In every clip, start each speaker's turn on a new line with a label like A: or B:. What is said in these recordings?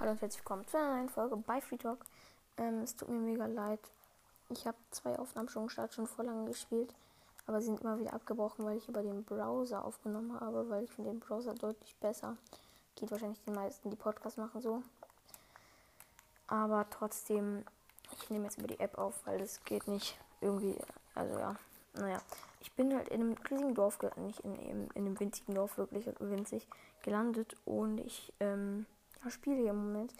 A: Hallo und herzlich willkommen zu einer neuen Folge bei Free Talk. Ähm, es tut mir mega leid. Ich habe zwei Aufnahmen schon gestartet, schon vor lange gespielt, aber sie sind immer wieder abgebrochen, weil ich über den Browser aufgenommen habe, weil ich finde den Browser deutlich besser. Geht wahrscheinlich den meisten, die Podcasts machen so. Aber trotzdem, ich nehme jetzt über die App auf, weil das geht nicht irgendwie. Also ja, naja. Ich bin halt in einem riesigen Dorf, nicht in, in, in einem winzigen Dorf, wirklich winzig, gelandet und ich, ähm, ja, spiele hier im Moment.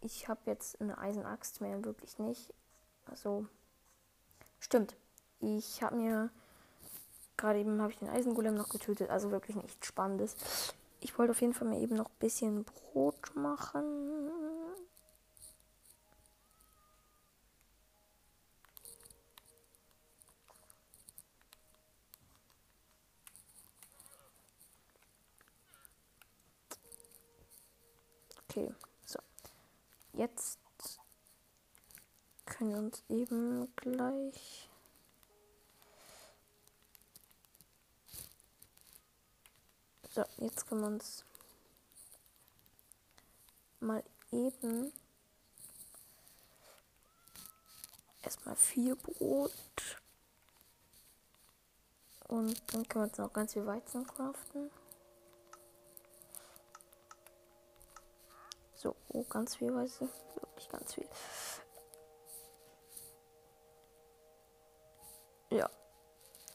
A: Ich habe jetzt eine Eisenaxt mehr, wirklich nicht. Also, stimmt. Ich habe mir gerade eben habe ich den Eisengolem noch getötet, also wirklich nichts Spannendes. Ich wollte auf jeden Fall mir eben noch ein bisschen Brot machen. Okay, so. Jetzt können wir uns eben gleich. So, jetzt können wir uns mal eben erstmal vier Brot und dann können wir uns noch ganz viel Weizen craften. So, oh, ganz viel Weiße. Wirklich ganz viel. Ja.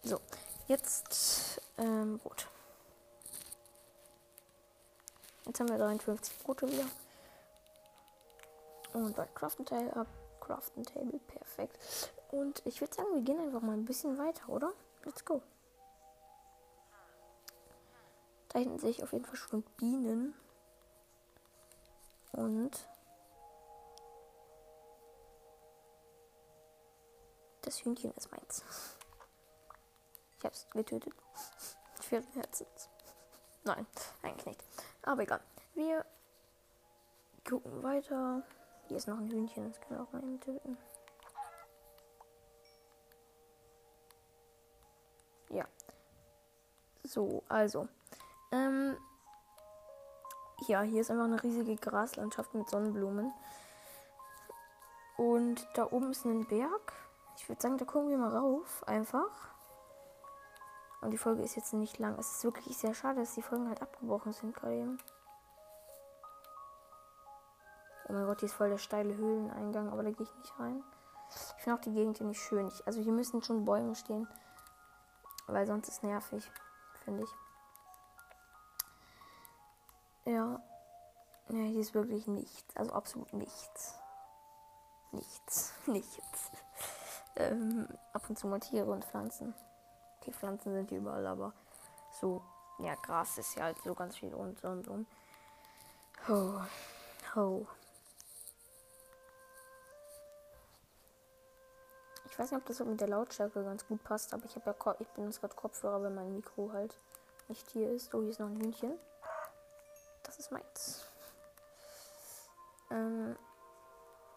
A: So, jetzt ähm, Brot. Jetzt haben wir 53 Brote wieder. Und bei Craften Table ab. Craften Table, perfekt. Und ich würde sagen, wir gehen einfach mal ein bisschen weiter, oder? Let's go. Da hinten sehe ich auf jeden Fall schon Bienen. Und das Hühnchen ist meins. Ich habe es getötet. Für Herzens. Nein, eigentlich nicht. Aber egal. Wir gucken weiter. Hier ist noch ein Hühnchen, das können wir auch mal eben töten. Ja. So, also. Ähm, ja, hier ist einfach eine riesige Graslandschaft mit Sonnenblumen. Und da oben ist ein Berg. Ich würde sagen, da gucken wir mal rauf. Einfach. Und die Folge ist jetzt nicht lang. Es ist wirklich sehr schade, dass die Folgen halt abgebrochen sind gerade eben. Oh mein Gott, hier ist voll der steile Höhleneingang, aber da gehe ich nicht rein. Ich finde auch die Gegend hier nicht schön. Ich, also hier müssen schon Bäume stehen. Weil sonst ist nervig, finde ich. Ja. Ja, hier ist wirklich nichts. Also absolut nichts. Nichts. Nichts. Ähm, ab und zu mal Tiere und Pflanzen. Die Pflanzen sind hier überall, aber so, ja, Gras ist ja halt so ganz viel und und und. Ho. Ho. Ich weiß nicht, ob das mit der Lautstärke ganz gut passt, aber ich habe ja ich bin jetzt gerade Kopfhörer, weil mein Mikro halt nicht hier ist. Oh, hier ist noch ein Hühnchen. Das ist meins. Ähm,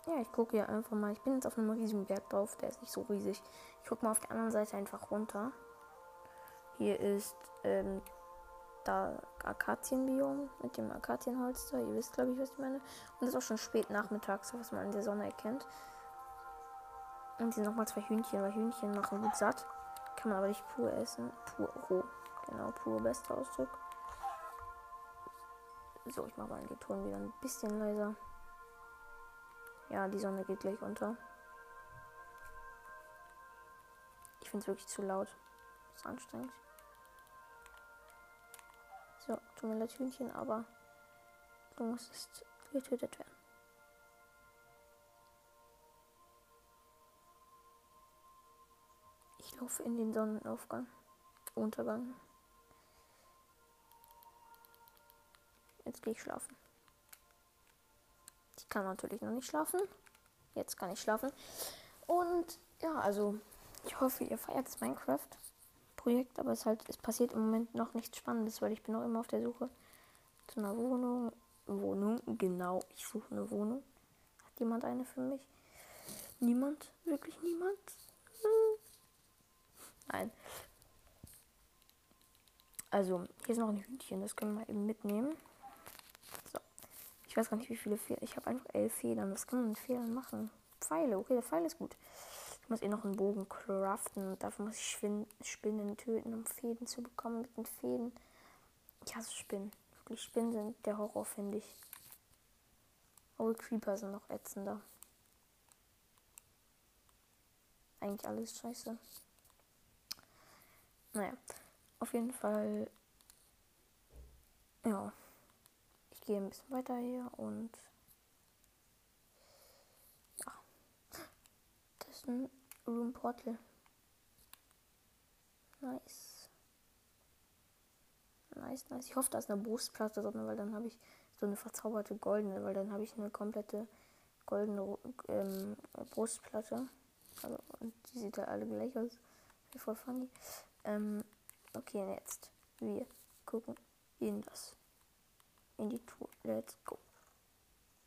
A: ja, ich gucke hier einfach mal. Ich bin jetzt auf einem riesigen Berg drauf. Der ist nicht so riesig. Ich gucke mal auf der anderen Seite einfach runter. Hier ist ähm, da Akazienbiom mit dem Akazienholz da. Ihr wisst, glaube ich, was ich meine. Und es ist auch schon spät nachmittags, was man an der Sonne erkennt. Und hier nochmal zwei Hühnchen, weil Hühnchen machen gut satt. Kann man aber nicht pur essen. Pur roh. Genau, pur bester Ausdruck. So, ich mache mal den Ton wieder ein bisschen leiser. Ja, die Sonne geht gleich unter. Ich finde es wirklich zu laut. Ist anstrengend. So, tut mir leid, Hühnchen, aber du musst getötet werden. Ich laufe in den Sonnenaufgang. Untergang. Jetzt gehe ich schlafen. Ich kann natürlich noch nicht schlafen. Jetzt kann ich schlafen. Und ja, also ich hoffe, ihr feiert das Minecraft-Projekt, aber es halt, es passiert im Moment noch nichts Spannendes, weil ich bin noch immer auf der Suche zu einer Wohnung. Wohnung, genau, ich suche eine Wohnung. Hat jemand eine für mich? Niemand? Wirklich niemand? Hm. Nein. Also, hier ist noch ein Hühnchen, das können wir eben mitnehmen. Ich weiß gar nicht, wie viele Federn. Ich habe einfach elf Federn. Was kann man mit Federn machen? Pfeile. Okay, der Pfeil ist gut. Ich muss eh noch einen Bogen craften. Dafür muss ich Spinnen töten, um Fäden zu bekommen mit den Fäden. Ich hasse Spinnen. Wirklich, Spinnen sind der Horror, finde ich. Oh, Creeper sind noch ätzender. Eigentlich alles scheiße. Naja, auf jeden Fall. Ja. Gehe ein bisschen weiter hier und. Ja. Das ist ein Room Portal. Nice. Nice, nice. Ich hoffe, da ist eine Brustplatte drin, weil dann habe ich so eine verzauberte goldene, weil dann habe ich eine komplette goldene ähm, Brustplatte. Also, und die sieht halt alle gleich aus. Voll funny. Ähm, okay, jetzt. Wir gucken in das. In die Tour. Let's go.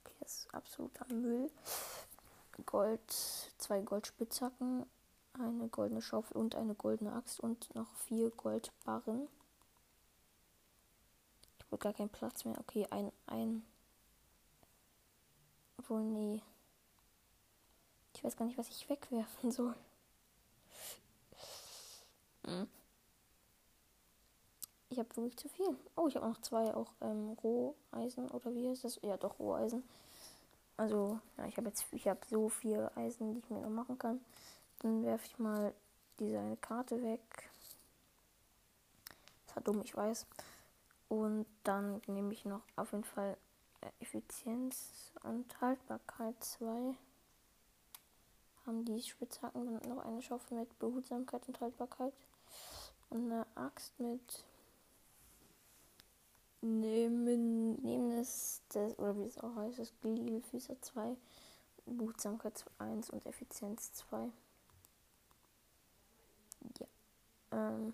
A: Okay, das ist absoluter Müll. Gold, zwei Goldspitzhacken, eine goldene Schaufel und eine goldene Axt und noch vier Goldbarren. Ich habe gar keinen Platz mehr. Okay, ein, ein. Obwohl, nee. Ich weiß gar nicht, was ich wegwerfen soll. Hm. Ich habe wirklich zu viel. Oh, ich habe noch zwei auch ähm, Roheisen oder wie heißt das? Ja, doch Roheisen. Also, ja, ich habe jetzt ich habe so vier Eisen, die ich mir noch machen kann. Dann werfe ich mal diese eine Karte weg. Das war dumm, ich weiß. Und dann nehme ich noch auf jeden Fall äh, Effizienz und Haltbarkeit 2 haben die Spitzhacken dann noch eine Schaufel mit Behutsamkeit und Haltbarkeit und eine Axt mit nehmen, nehmen es, das, oder wie es auch heißt, das Gliedfüßer 2, Behutsamkeit 1 und Effizienz 2. Ja. Ähm.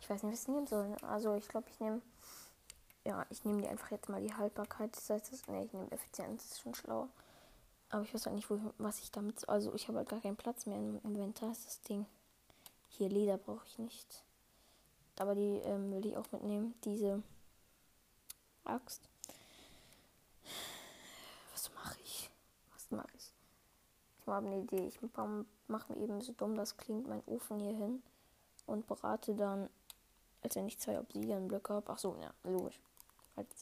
A: Ich weiß nicht, was ich nehmen soll. Also ich glaube, ich nehme. Ja, ich nehme die einfach jetzt mal die Haltbarkeit. Das heißt, das, nee, ich nehme Effizienz, das ist schon schlauer. Aber ich weiß halt nicht, wo, was ich damit. Also ich habe halt gar keinen Platz mehr im Inventar, ist das Ding. Hier Leder brauche ich nicht. Aber die ähm, will ich auch mitnehmen. Diese Axt. Was mache ich? Was mache ich? Ich habe eine Idee. Ich mache mir eben so dumm, das klingt, meinen Ofen hier hin und berate dann als wenn ich zwei Obsidian-Blöcke habe. Ach so, ja, logisch.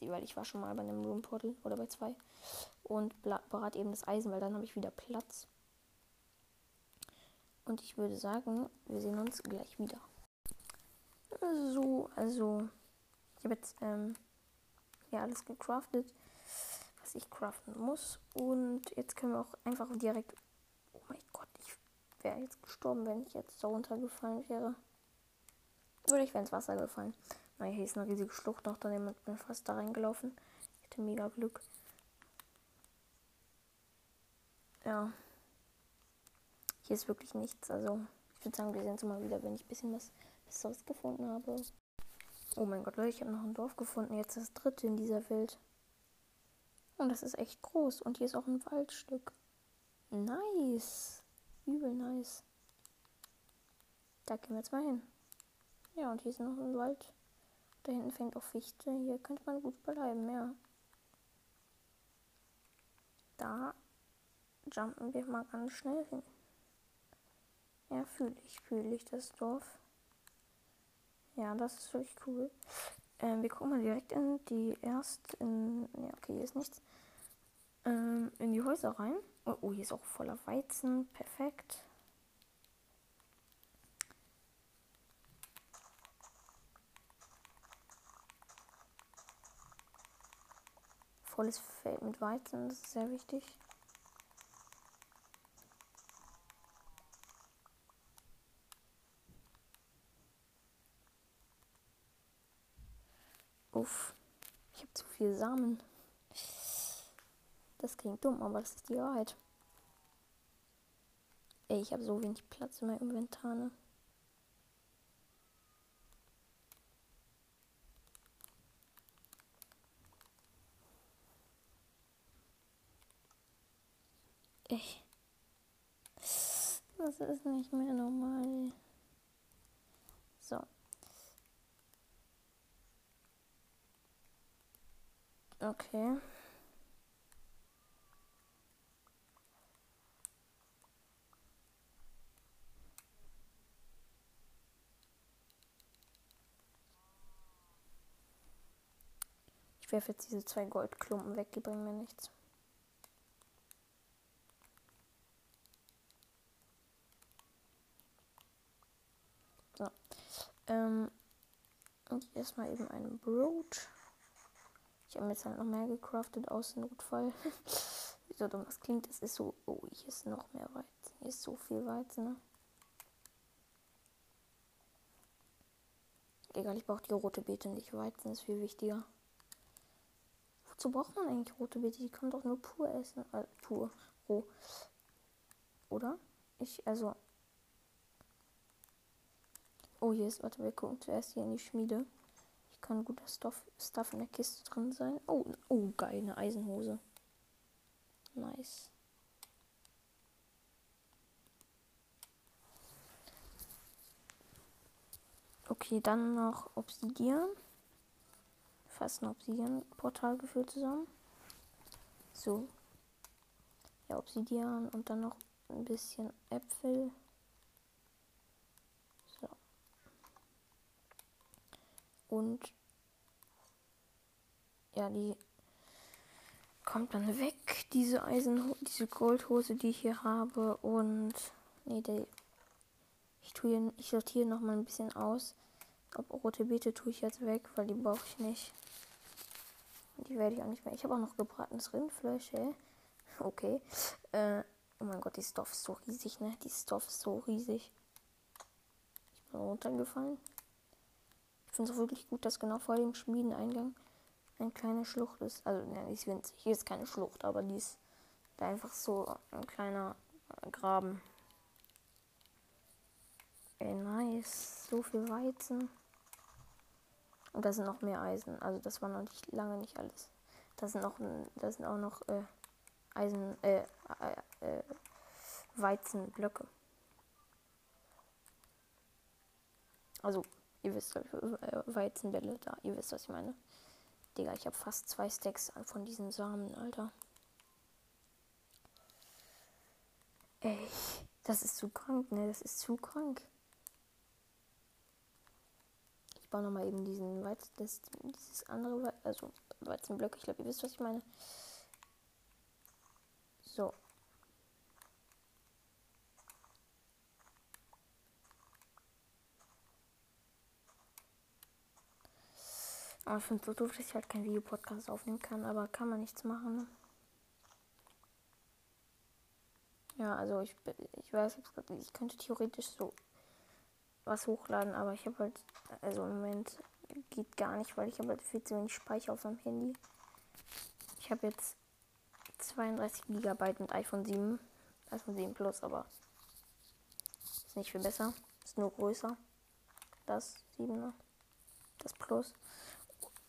A: Weil ich war schon mal bei einem Room Portal oder bei zwei. Und berate eben das Eisen, weil dann habe ich wieder Platz. Und ich würde sagen, wir sehen uns gleich wieder. So, also, ich habe jetzt ähm, ja alles gecraftet, was ich craften muss. Und jetzt können wir auch einfach direkt. Oh mein Gott, ich wäre jetzt gestorben, wenn ich jetzt so runtergefallen wäre würde ich ins Wasser gefallen. Naja, hier ist eine riesige Schlucht noch, dann bin ich fast da reingelaufen. Ich hatte mega Glück. Ja. Hier ist wirklich nichts. Also, ich würde sagen, wir sehen uns mal wieder, wenn ich ein bisschen was Besseres gefunden habe. Oh mein Gott, Leute, ich habe noch ein Dorf gefunden. Jetzt das dritte in dieser Welt. Und das ist echt groß. Und hier ist auch ein Waldstück. Nice. Übel nice. Da gehen wir jetzt mal hin. Ja, und hier ist noch ein Wald. Da hinten fängt auch Fichte. Hier könnte man gut bleiben, ja. Da jumpen wir mal ganz schnell hin. Ja, fühle ich, fühle ich das Dorf. Ja, das ist wirklich cool. Ähm, wir gucken mal direkt in die erst in. Ja, okay, hier ist nichts. Ähm, in die Häuser rein. Oh, oh, hier ist auch voller Weizen. Perfekt. Volles Feld mit Weizen, das ist sehr wichtig. Uff, ich habe zu viel Samen. Das klingt dumm, aber das ist die Wahrheit. Ey, ich habe so wenig Platz in meinem Inventar, ne? Das ist nicht mehr normal. So. Okay. Ich werfe jetzt diese zwei Goldklumpen weg, die bringen mir nichts. So. Ähm, und erstmal eben ein Brot. Ich habe mir jetzt halt noch mehr gecraftet aus Notfall. Wie so dumm das klingt, es ist so. Oh, hier ist noch mehr Weizen. Hier ist so viel Weizen, ne? Egal, ich brauche die rote Beete nicht. Weizen ist viel wichtiger. Wozu braucht man eigentlich rote Beete? Die kann doch nur pur essen. Äh, pur. Roh. Oder? Ich, also. Oh, hier ist, warte, wir gucken zuerst hier in die Schmiede. Ich kann guter Stuff, Stuff in der Kiste drin sein. Oh, oh, geil, eine Eisenhose. Nice. Okay, dann noch Obsidian fast ein Obsidian-Portal gefüllt zusammen. So. Ja, Obsidian und dann noch ein bisschen Äpfel. So. Und ja, die kommt dann weg, diese Eisen, diese Goldhose, die ich hier habe. Und nee, die, ich tue hier, ich sortiere noch mal ein bisschen aus. Ob rote Beete tue ich jetzt weg, weil die brauche ich nicht. Die werde ich auch nicht mehr. Ich habe auch noch gebratenes Rindfleisch, ey. Okay. Äh, oh mein Gott, die Stoff ist so riesig, ne? Die Stoff ist so riesig. Ich bin runtergefallen. Finde es wirklich gut, dass genau vor dem Schmiedeneingang eine kleine Schlucht ist. Also, ne, die ist winzig. Hier ist keine Schlucht, aber die ist da einfach so ein kleiner Graben. Ey, nice. So viel Weizen. Und da sind noch mehr Eisen. Also das war noch nicht lange nicht alles. Da sind noch da sind auch noch äh, Eisen, äh, äh, äh, Weizenblöcke. Also, ihr wisst, äh, Weizenbälle da. Ihr wisst, was ich meine. Digga, ich habe fast zwei Stacks von diesen Samen, Alter. Ey, das ist zu krank, ne? Das ist zu krank. Ich baue nochmal eben diesen Weizen, das, dieses andere, also Weizenblock. Ich glaube, ihr wisst, was ich meine. So. Aber ich finde es so doof, dass ich halt kein Videopodcast aufnehmen kann, aber kann man nichts machen. Ne? Ja, also ich, ich weiß, ich könnte theoretisch so was hochladen, aber ich habe halt, also im Moment geht gar nicht, weil ich habe halt viel zu wenig Speicher auf meinem Handy. Ich habe jetzt 32 GB mit iPhone 7, iPhone 7 Plus, aber ist nicht viel besser, ist nur größer. Das 7er, das Plus.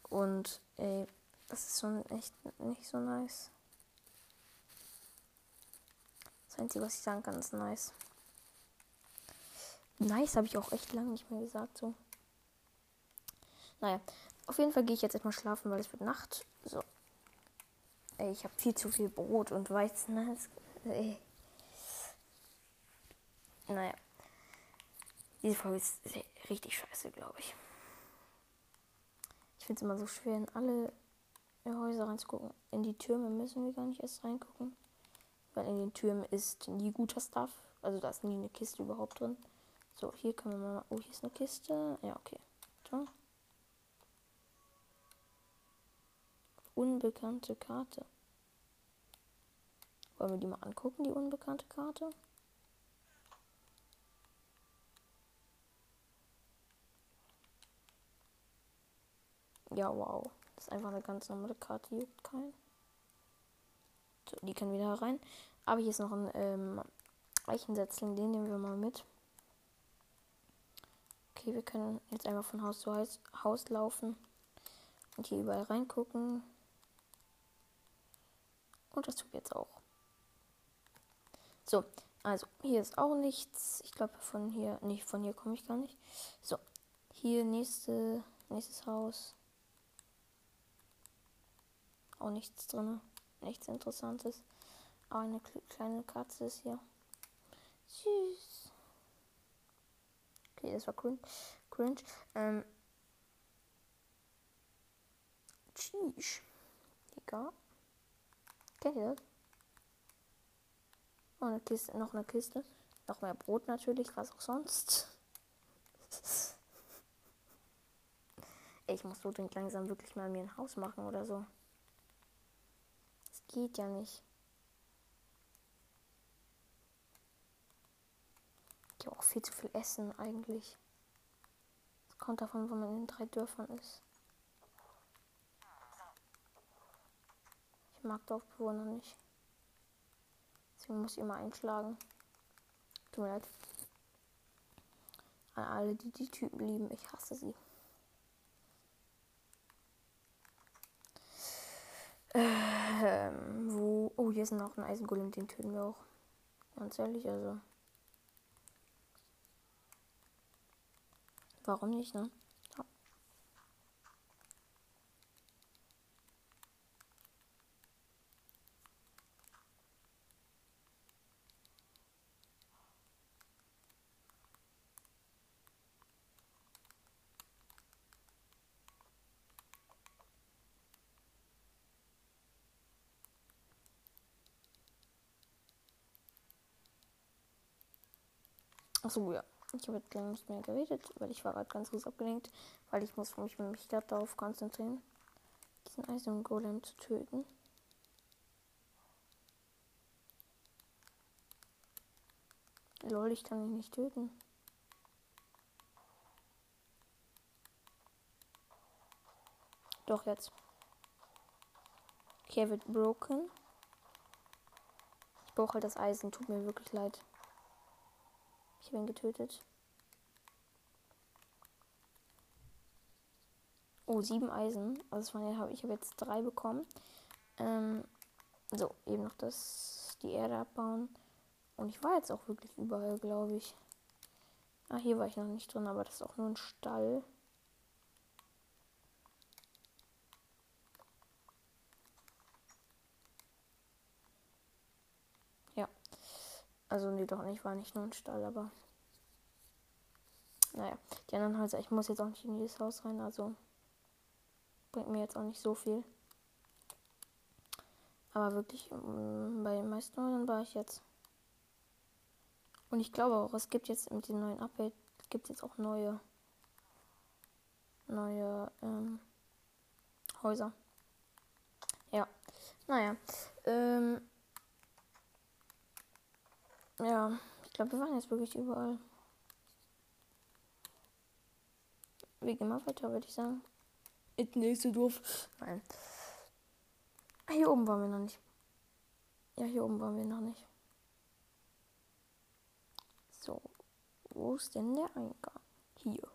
A: Und ey, das ist schon echt nicht so nice. Das Einzige, was ich sagen kann, ist nice. Nice habe ich auch echt lange nicht mehr gesagt. So. Naja, auf jeden Fall gehe ich jetzt erstmal schlafen, weil es wird Nacht. So. Ey, ich habe viel zu viel Brot und Weizen. Ne? Ey. Naja. Diese Folge ist richtig scheiße, glaube ich. Finde es immer so schwer, in alle Häuser reinzugucken. In die Türme müssen wir gar nicht erst reingucken. Weil in den Türmen ist nie guter Stuff. Also da ist nie eine Kiste überhaupt drin. So, hier können wir mal. Oh, hier ist eine Kiste. Ja, okay. So. Unbekannte Karte. Wollen wir die mal angucken, die unbekannte Karte? Ja, wow. Das ist einfach eine ganz normale Karte, juckt keinen. So, die können wieder rein. Aber hier ist noch ein ähm, Eichensetzling, den nehmen wir mal mit. Okay, wir können jetzt einfach von Haus zu Haus, Haus laufen und hier überall reingucken. Und das tut jetzt auch. So, Also, hier ist auch nichts. Ich glaube, von hier, nicht von hier komme ich gar nicht. So, hier nächste, nächstes Haus. Auch nichts drin. Nichts Interessantes. Aber eine kleine Katze ist hier. Süß. Okay, das war cringe. cringe. Ähm. Tschüss. Egal. Kennt ihr das? Noch eine Kiste, noch eine Kiste. Noch mehr Brot natürlich, was auch sonst. Ich muss so langsam wirklich mal mir ein Haus machen oder so. Geht ja nicht. Ich habe auch viel zu viel Essen eigentlich. Das kommt davon, wo man in den drei Dörfern ist. Ich mag Dorfbewohner nicht. Deswegen muss ich immer einschlagen. Tut mir leid. An alle, die die Typen lieben, ich hasse sie. Ähm, wo. Oh, hier ist noch ein Eisengolem, den töten wir auch. Ganz ehrlich, also. Warum nicht, ne? Ja. Achso, ja. Ich habe jetzt gar nicht mehr geredet, weil ich war gerade ganz gut abgelenkt, weil ich muss mich, mich gerade darauf konzentrieren, diesen Eisengolem zu töten. Lol, ich kann ihn nicht töten. Doch jetzt. Okay, er wird broken. Ich brauche halt das Eisen, tut mir wirklich leid. Ich bin getötet. Oh, sieben Eisen. Also von habe ich habe jetzt drei bekommen. Ähm, so, eben noch das, die Erde abbauen. Und ich war jetzt auch wirklich überall, glaube ich. Ah, hier war ich noch nicht drin, aber das ist auch nur ein Stall. Also nee, doch nicht, war nicht nur ein Stall, aber. Naja, die anderen Häuser, ich muss jetzt auch nicht in jedes Haus rein, also bringt mir jetzt auch nicht so viel. Aber wirklich, mm, bei den meisten Häusern war ich jetzt. Und ich glaube auch, es gibt jetzt mit dem neuen Update, gibt es jetzt auch neue, neue ähm, Häuser. Ja, naja. Ähm, ja, ich glaube, wir waren jetzt wirklich überall. Wir gehen mal weiter, würde ich sagen. Ins nächste Dorf. Nein. Hier oben waren wir noch nicht. Ja, hier oben waren wir noch nicht. So. Wo ist denn der Eingang? Hier.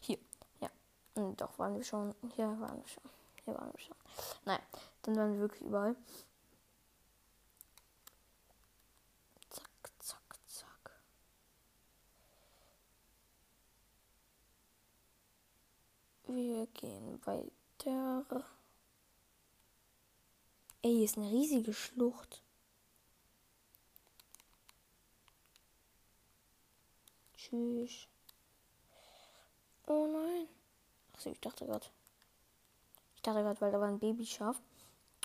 A: Hier. Ja. Und doch waren wir schon. Hier waren wir schon. Hier waren wir schon. Nein. Dann waren wir wirklich überall. Wir gehen weiter. Ey, hier ist eine riesige Schlucht. Tschüss. Oh nein. Achso, ich dachte gerade. Ich dachte gerade, weil da war ein Babyschaf.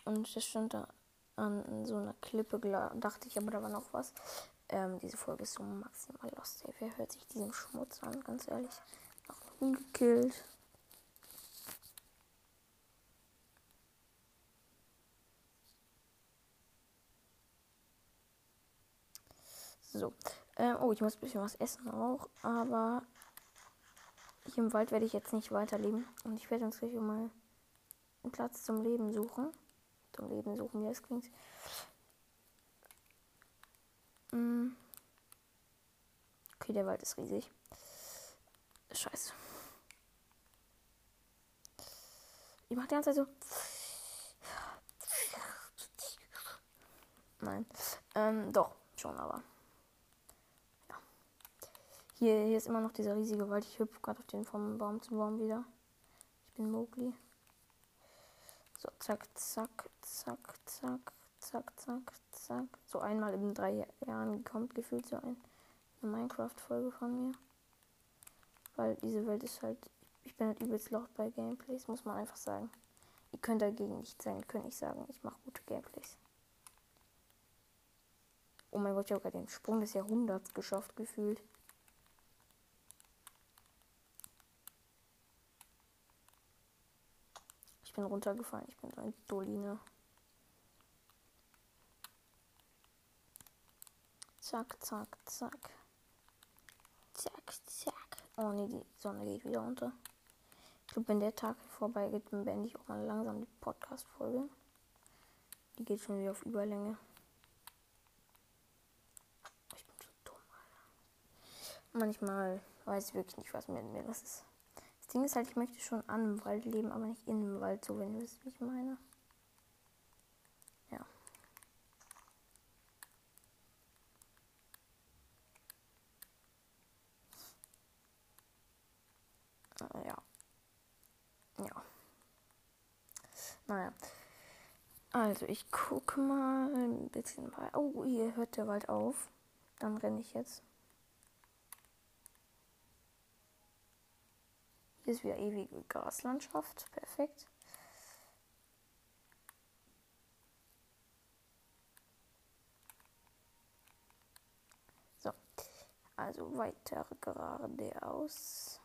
A: Und das stand da an so einer Klippe, dachte ich, aber da war noch was. Ähm, diese Folge ist so maximal lost. Ey. Wer hört sich diesen Schmutz an, ganz ehrlich? Noch umgekillt. So. Ähm, oh, ich muss ein bisschen was essen auch. Aber hier im Wald werde ich jetzt nicht weiterleben. Und ich werde uns gleich mal einen Platz zum Leben suchen. Zum Leben suchen, wie es klingt. Mm. Okay, der Wald ist riesig. Scheiße. Ich mache die ganze Zeit so. Nein. Ähm, doch, schon aber. Hier, hier ist immer noch dieser riesige Wald. Ich hüpfe gerade auf den vom Baum zu Baum wieder. Ich bin Mowgli. So, zack, zack, zack, zack, zack, zack, zack. So einmal in drei Jahren kommt gefühlt so ein, eine Minecraft-Folge von mir. Weil diese Welt ist halt. Ich bin halt übelst laut bei Gameplays, muss man einfach sagen. Ihr könnt dagegen nicht sein, ihr könnt nicht sagen, ich mache gute Gameplays. Oh mein Gott, ich habe gerade den Sprung des Jahrhunderts geschafft, gefühlt. Bin runtergefallen, ich bin so ein Doline. Zack, zack, zack. Zack, zack. Oh ne, die Sonne geht wieder unter. Ich glaube, wenn der Tag vorbeigeht, dann beende ich auch mal langsam die Podcast-Folge. Die geht schon wieder auf Überlänge. Ich bin so dumm, Alter. Manchmal weiß ich wirklich nicht, was mit mir los ist. Ding ist halt, ich möchte schon an dem Wald leben, aber nicht in dem Wald, so wenn ihr wisst, wie ich meine. Ja. Ja. Naja. Also, ich gucke mal ein bisschen bei. Oh, hier hört der Wald auf. Dann renne ich jetzt. Hier ist wieder ewige Graslandschaft. Perfekt. So. Also weiter geradeaus.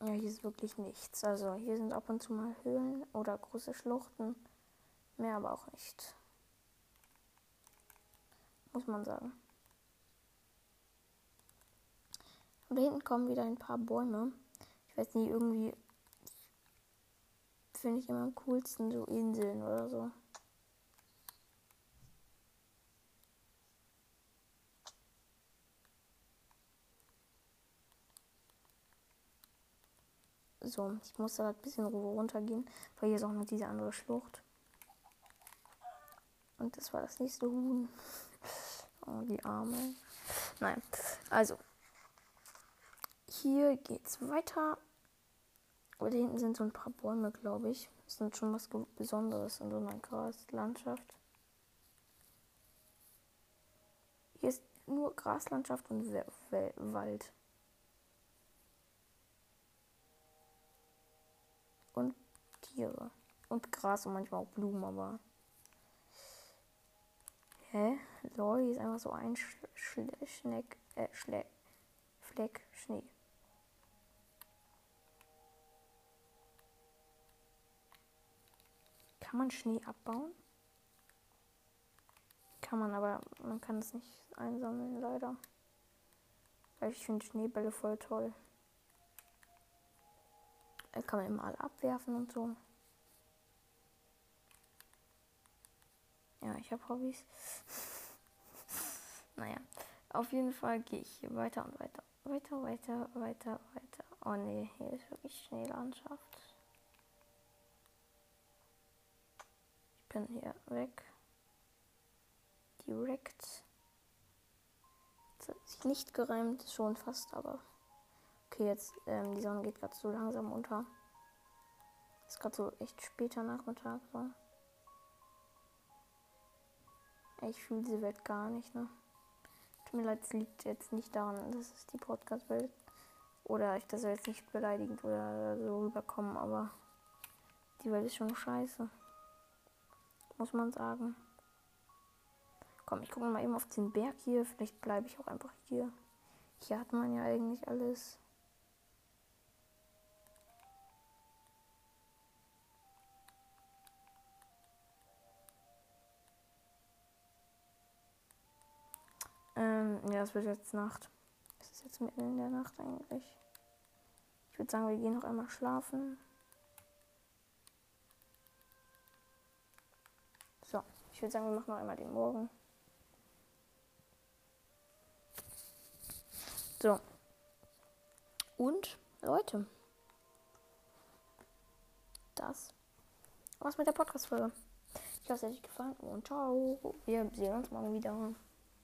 A: Ja, hier ist wirklich nichts. Also hier sind ab und zu mal Höhlen oder große Schluchten. Mehr aber auch nicht. Muss man sagen. Und da hinten kommen wieder ein paar Bäume. Ich weiß nicht, irgendwie finde ich immer am coolsten so Inseln oder so. So, ich muss da ein bisschen runtergehen, weil hier ist auch noch diese andere Schlucht. Und das war das nächste Huhn. Oh, die Arme. Nein. Also. Hier geht's weiter. Und da hinten sind so ein paar Bäume, glaube ich. Das sind schon was Besonderes in so einer Graslandschaft. Hier ist nur Graslandschaft und Wald. und Tiere. Und Gras und manchmal auch Blumen, aber. Hä? Lol, ist einfach so ein Sch Schneck, äh, Schle Fleck Schnee. Kann man Schnee abbauen? Kann man, aber man kann es nicht einsammeln, leider. Weil ich finde Schneebälle voll toll. Da kann man immer alle abwerfen und so. Ja, ich habe Hobbys. naja, auf jeden Fall gehe ich hier weiter und weiter. Weiter, weiter, weiter, weiter. Oh ne, hier ist wirklich Schneelandschaft. Ich bin hier weg. Direkt. Sich nicht gereimt, schon fast, aber Okay, jetzt, ähm, die Sonne geht gerade so langsam unter. Ist gerade so echt später Nachmittag, so. Ich fühle diese Welt gar nicht, ne? Tut mir leid, es liegt jetzt nicht daran, dass es die Podcast-Welt oder ich das jetzt nicht beleidigend oder so rüberkommen, aber die Welt ist schon scheiße. Muss man sagen. Komm, ich gucke mal eben auf den Berg hier. Vielleicht bleibe ich auch einfach hier. Hier hat man ja eigentlich alles. Es wird jetzt Nacht. Es ist jetzt mitten in der Nacht eigentlich. Ich würde sagen, wir gehen noch einmal schlafen. So, ich würde sagen, wir machen noch einmal den Morgen. So. Und, Leute. Das war's mit der Podcast-Folge. Ich hoffe, es hat euch gefallen und ciao. Wir sehen uns morgen wieder.